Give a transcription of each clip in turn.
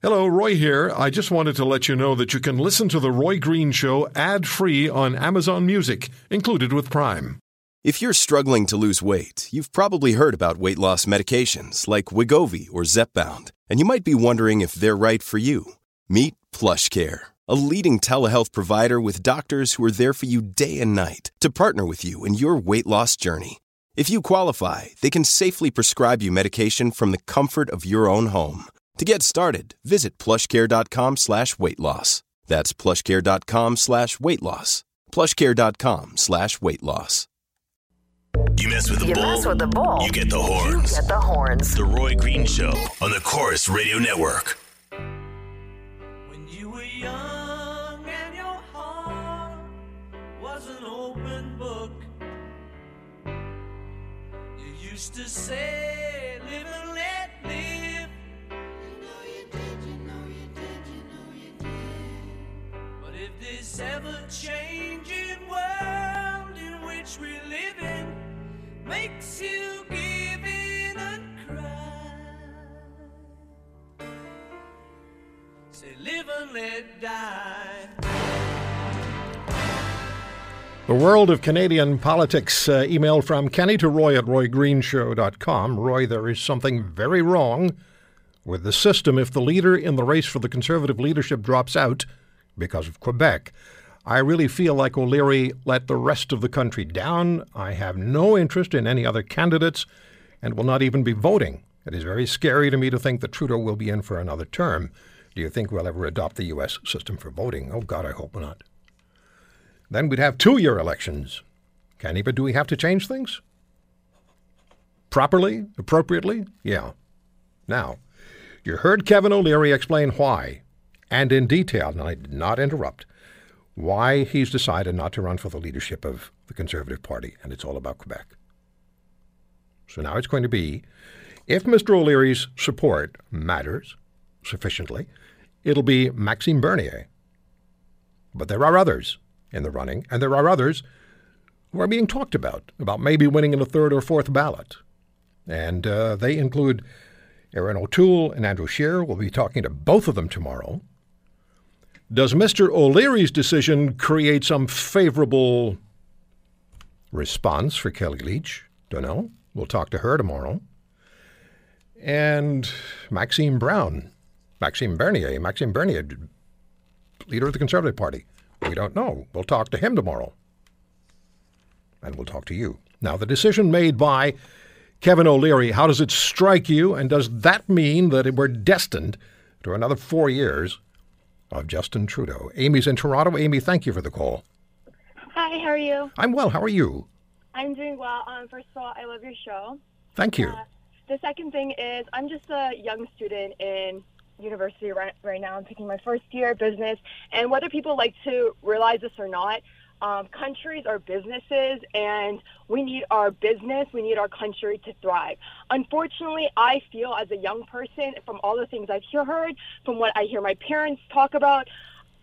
Hello, Roy here. I just wanted to let you know that you can listen to The Roy Green Show ad free on Amazon Music, included with Prime. If you're struggling to lose weight, you've probably heard about weight loss medications like Wegovy or Zepbound, and you might be wondering if they're right for you. Meet PlushCare, a leading telehealth provider with doctors who are there for you day and night to partner with you in your weight loss journey. If you qualify, they can safely prescribe you medication from the comfort of your own home. To get started, visit plushcare.com slash weight loss. That's plushcare.com slash weight loss. Plushcare.com slash weight loss. You mess with the You bull, mess with the bull. you get the horns. Get the horns. The Roy Green Show on the Corus Radio Network. When you were young and your heart was an open book, you used to say, live and let changing world in which we live in makes you give in and cry. Say live and let die. The world of Canadian politics. Uh, email from Kenny to Roy at roygreenshow.com. Roy, there is something very wrong with the system if the leader in the race for the Conservative leadership drops out because of Quebec. I really feel like O'Leary let the rest of the country down. I have no interest in any other candidates and will not even be voting. It is very scary to me to think that Trudeau will be in for another term. Do you think we'll ever adopt the U.S. system for voting? Oh, God, I hope not. Then we'd have two year elections. Can but do we have to change things? Properly? Appropriately? Yeah. Now, you heard Kevin O'Leary explain why, and in detail, and I did not interrupt, why he's decided not to run for the leadership of the Conservative Party, and it's all about Quebec. So now it's going to be if Mr. O'Leary's support matters sufficiently, it'll be Maxime Bernier. But there are others in the running, and there are others who are being talked about, about maybe winning in a third or fourth ballot. And uh, they include Erin O'Toole and Andrew Scheer. We'll be talking to both of them tomorrow. Does Mr. O'Leary's decision create some favorable response for Kellie Leitch? Don't know. We'll talk to her tomorrow. And Maxime Brown, Maxime Bernier, Maxime Bernier, leader of the Conservative Party. We don't know. We'll talk to him tomorrow. And we'll talk to you. Now, the decision made by Kevin O'Leary, how does it strike you? And does that mean that we're destined to another four years of Justin Trudeau? Amy's in Toronto. Amy, thank you for the call. Hi, how are you? I'm well. How are you? I'm doing well. Um, first of all, I love your show. Thank you. Uh, the second thing is, I'm just a young student in university right, right now. I'm taking my first year of business. And whether people like to realize this or not, um, countries are businesses, and we need our business, we need our country to thrive. Unfortunately, I feel as a young person, from all the things I've heard, from what I hear my parents talk about,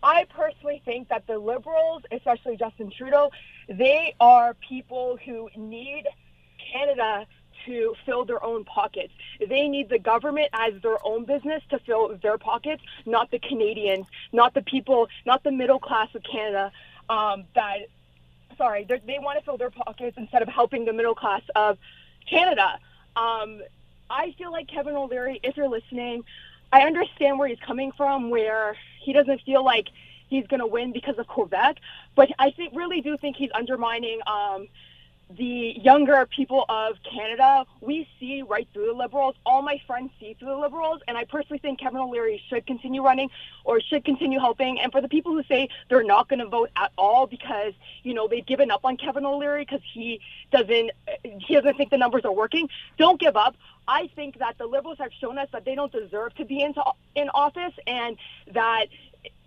I personally think that the liberals, especially Justin Trudeau, they are people who need Canada to fill their own pockets. They need the government as their own business to fill their pockets, not the Canadians, not the people, not the middle class of Canada. Um, that, sorry, they're- want to fill their pockets instead of helping the middle class of Canada. Um, I feel like Kevin O'Leary, if you're listening, I understand where he's coming from, where he doesn't feel like he's going to win because of Quebec, but I think really do think he's undermining um, the younger people of Canada. We see right through the Liberals. All my friends see through the Liberals, and I personally think Kevin O'Leary should continue running or should continue helping. And for the people who say they're not going to vote at all because you know they've given up on Kevin O'Leary because he doesn't he doesn't think the numbers are working, don't give up. I think that the Liberals have shown us that they don't deserve to be into in office, and that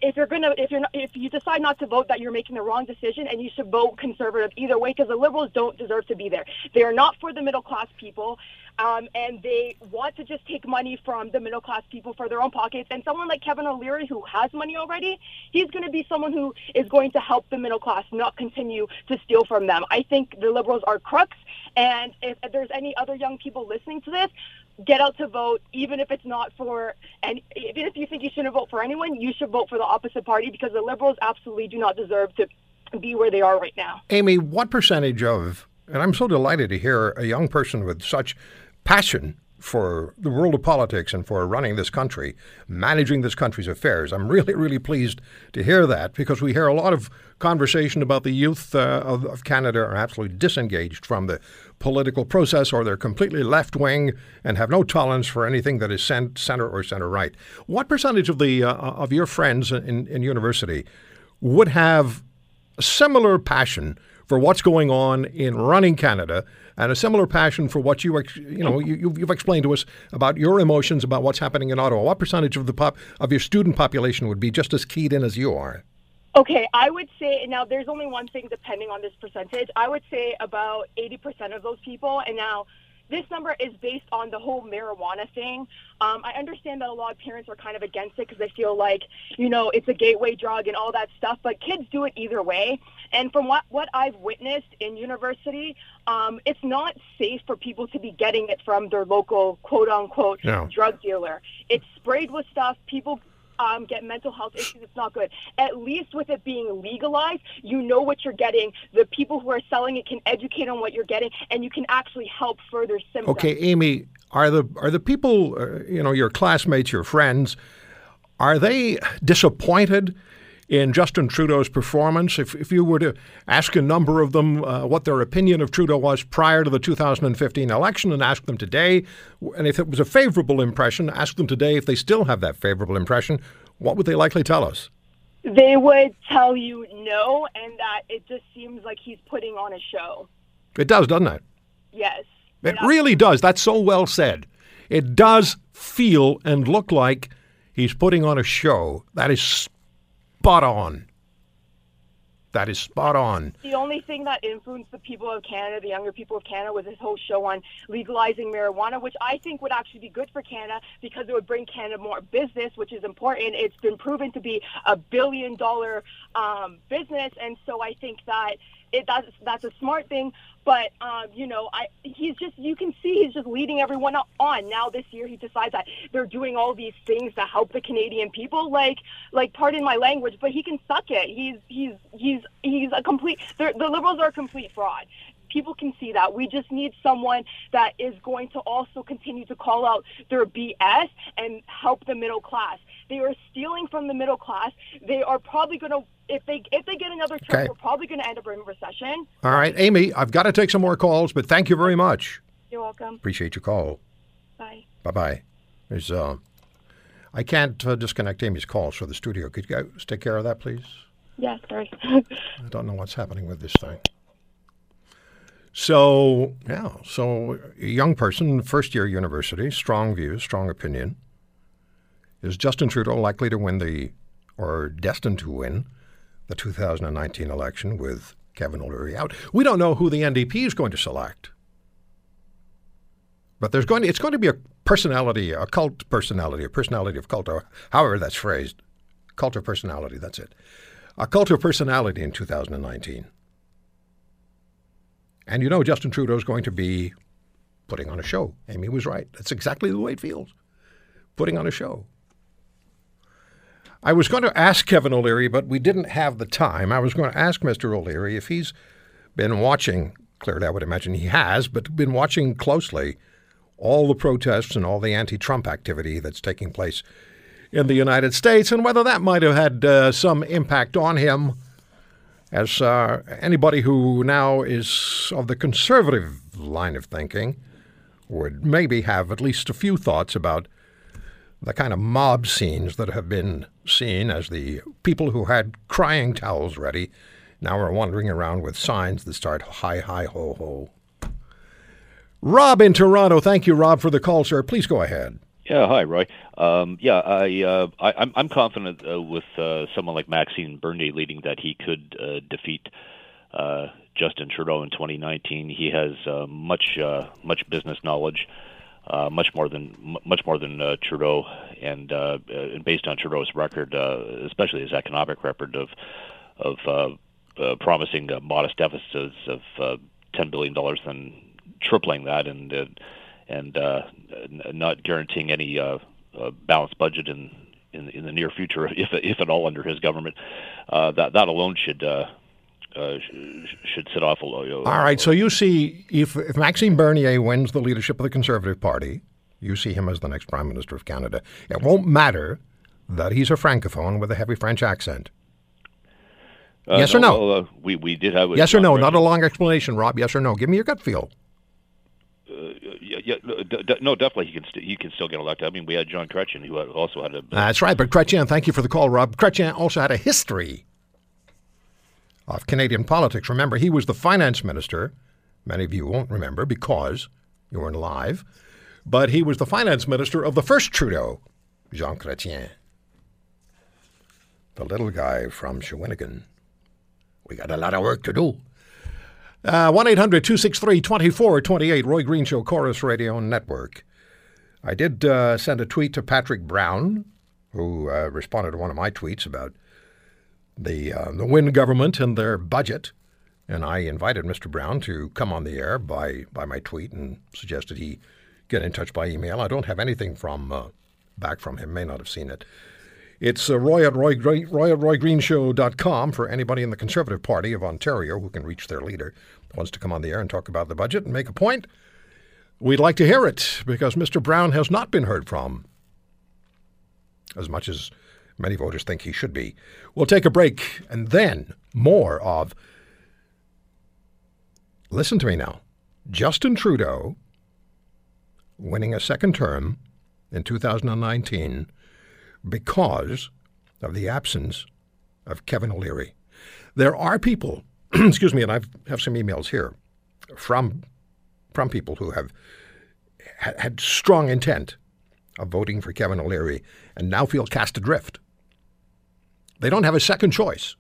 if you're gonna if you're not, if you decide not to vote that you're making the wrong decision and you should vote conservative either way because the liberals don't deserve to be there. They are not for the middle class people um, and they want to just take money from the middle class people for their own pockets. And someone like kevin o'leary who has money already he's going to be someone who is going to help the middle class not continue to steal from them. I think the liberals are crooks and if, if there's any other young people listening to this get out to vote, even if it's not for, and even if you think you shouldn't vote for anyone, you should vote for the opposite party because the Liberals absolutely do not deserve to be where they are right now. Amy, what percentage of, and I'm so delighted to hear a young person with such passion for the world of politics and for running this country, managing this country's affairs. I'm really, really pleased to hear that because we hear a lot of conversation about the youth uh, of, of Canada are absolutely disengaged from the political process or they're completely left wing and have no tolerance for anything that is cent- center or center right. What percentage of the uh, of your friends in, in university would have a similar passion for what's going on in running Canada and a similar passion for what you you know you, you've, you've explained to us about your emotions about what's happening in Ottawa. What percentage of the pop of your student population would be just as keyed in as you are? Okay, I would say now there's only one thing depending on this percentage. I would say about 80% of those people, and now this number is based on the whole marijuana thing. Um, I understand that a lot of parents are kind of against it because they feel like, you know, it's a gateway drug and all that stuff, but kids do it either way. And from what, what I've witnessed in university, um, it's not safe for people to be getting it from their local quote unquote No. drug dealer. It's sprayed with stuff. People um, get mental health issues. It's not good. At least with it being legalized, you know what you're getting. The people who are selling it can educate on what you're getting, and you can actually help further symptoms. Okay, Amy, are the are the people uh, you know your classmates, your friends, are they disappointed in Justin Trudeau's performance? If if you were to ask a number of them uh, what their opinion of Trudeau was prior to the 2015 election, and ask them today, and if it was a favorable impression, ask them today if they still have that favorable impression, what would they likely tell us? They would tell you no, and that it just seems like he's putting on a show. It does, doesn't it? Yes. It really does. That's so well said. It does feel and look like he's putting on a show. That is spot on. That is spot on. The only thing that influenced the people of Canada, the younger people of Canada, was his whole show on legalizing marijuana, which I think would actually be good for Canada because it would bring Canada more business, which is important. It's been proven to be a billion dollar um, business, and so I think that it that's that's a smart thing. But um, you know, I he's just you can see he's just leading everyone on. Now this year he decides that they're doing all these things to help the Canadian people. Like like pardon my language, but he can suck it. He's he's he's he's a complete. The liberals are a complete fraud. People can see that. We just need someone that is going to also continue to call out their BS and help the middle class. They are stealing from the middle class. They are probably going to, if they if they get another term, Okay. we're probably going to end up in recession. All right, Amy, I've got to take some more calls, but thank you very much. You're welcome. Appreciate your call. Bye. Bye bye. There's uh, I can't uh, disconnect Amy's calls for the studio. Could you guys take care of that, please? Yes, sorry. I don't know what's happening with this thing. So, yeah, so a young person, first year university, strong views, strong opinion. Is Justin Trudeau likely to win the, or destined to win, the 2019 election with Kevin O'Leary out? We don't know who the NDP is going to select. But there's going to, it's going to be a personality, a cult personality, a personality of cult, or however that's phrased. Cult of personality, that's it a cult of personality in 2019. And you know, Justin Trudeau is going to be putting on a show. Amy was right. That's exactly the way it feels. Putting on a show. I was going to ask Kevin O'Leary, but we didn't have the time. I was going to ask Mr. O'Leary if he's been watching, clearly I would imagine he has, but been watching closely all the protests and all the anti Trump activity that's taking place in the United States and whether that might have had uh, some impact on him as uh, anybody who now is of the conservative line of thinking would maybe have at least a few thoughts about the kind of mob scenes that have been seen as the people who had crying towels ready now are wandering around with signs that start hi, hi, ho, ho. Rob in Toronto. Thank you, Rob, for the call, sir. Please go ahead. Yeah, hi, Roy. Um, yeah, I, uh, I, I'm, I'm confident uh, with uh, someone like Maxime Bernier leading that he could uh, defeat uh, Justin Trudeau in 2019. He has uh, much, uh, much business knowledge, uh, much more than, much more than uh, Trudeau, and, uh, uh, based on Trudeau's record, uh, especially his economic record of, of uh, uh, promising uh, modest deficits of uh, 10 billion dollars, then tripling that, and uh, and uh, n- not guaranteeing any uh, uh, balanced budget in, in in the near future, if if at all, under his government. Uh, that that alone should. Uh, uh, should set off a All right, so you see, if, if Maxime Bernier wins the leadership of the Conservative Party, you see him as the next Prime Minister of Canada. It won't matter that he's a Francophone with a heavy French accent. Uh, Yes or no? Well, uh, we we did have. a Yes or no? Not a long explanation, Rob. Yes or no? Give me your gut feel. Yeah, no, definitely he can st- he can still get elected. I mean, we had John Chrétien, who also had a That's right. But Chrétien, thank you for the call, Rob. Chrétien also had a history of Canadian politics. Remember, he was the finance minister. Many of you won't remember because you weren't alive. But he was the finance minister of the first Trudeau, Jean Chrétien. The little guy from Shawinigan. We got a lot of work to do. Uh, 1 800 263 2428, Roy Green Show, Corus Radio Network. I did uh, send a tweet to Patrick Brown, who uh, responded to one of my tweets about the uh, the Wynne government and their budget, and I invited Mr. Brown to come on the air by by my tweet and suggested he get in touch by email. I don't have anything from uh, back from him. May not have seen it. It's uh, Roy at Roy, Roy at RoyGreenshow.com for anybody in the Conservative Party of Ontario who can reach their leader, wants to come on the air and talk about the budget and make a point. We'd like to hear it because Mr. Brown has not been heard from as much as many voters think he should be. We'll take a break and then more of. Listen to me now. Justin Trudeau winning a second term in 2019 because of the absence of Kevin O'Leary. There are people, excuse me, and I have some emails here from from people who have ha- had strong intent of voting for Kevin O'Leary and now feel cast adrift. They don't have a second choice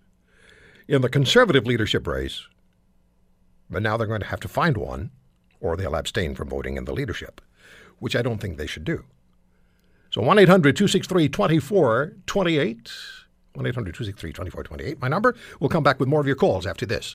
in the conservative leadership race, but now they're going to have to find one or they'll abstain from voting in the leadership, which I don't think they should do. So 1 800 263 2428. 1 800 263 2428. My number. We'll come back with more of your calls after this.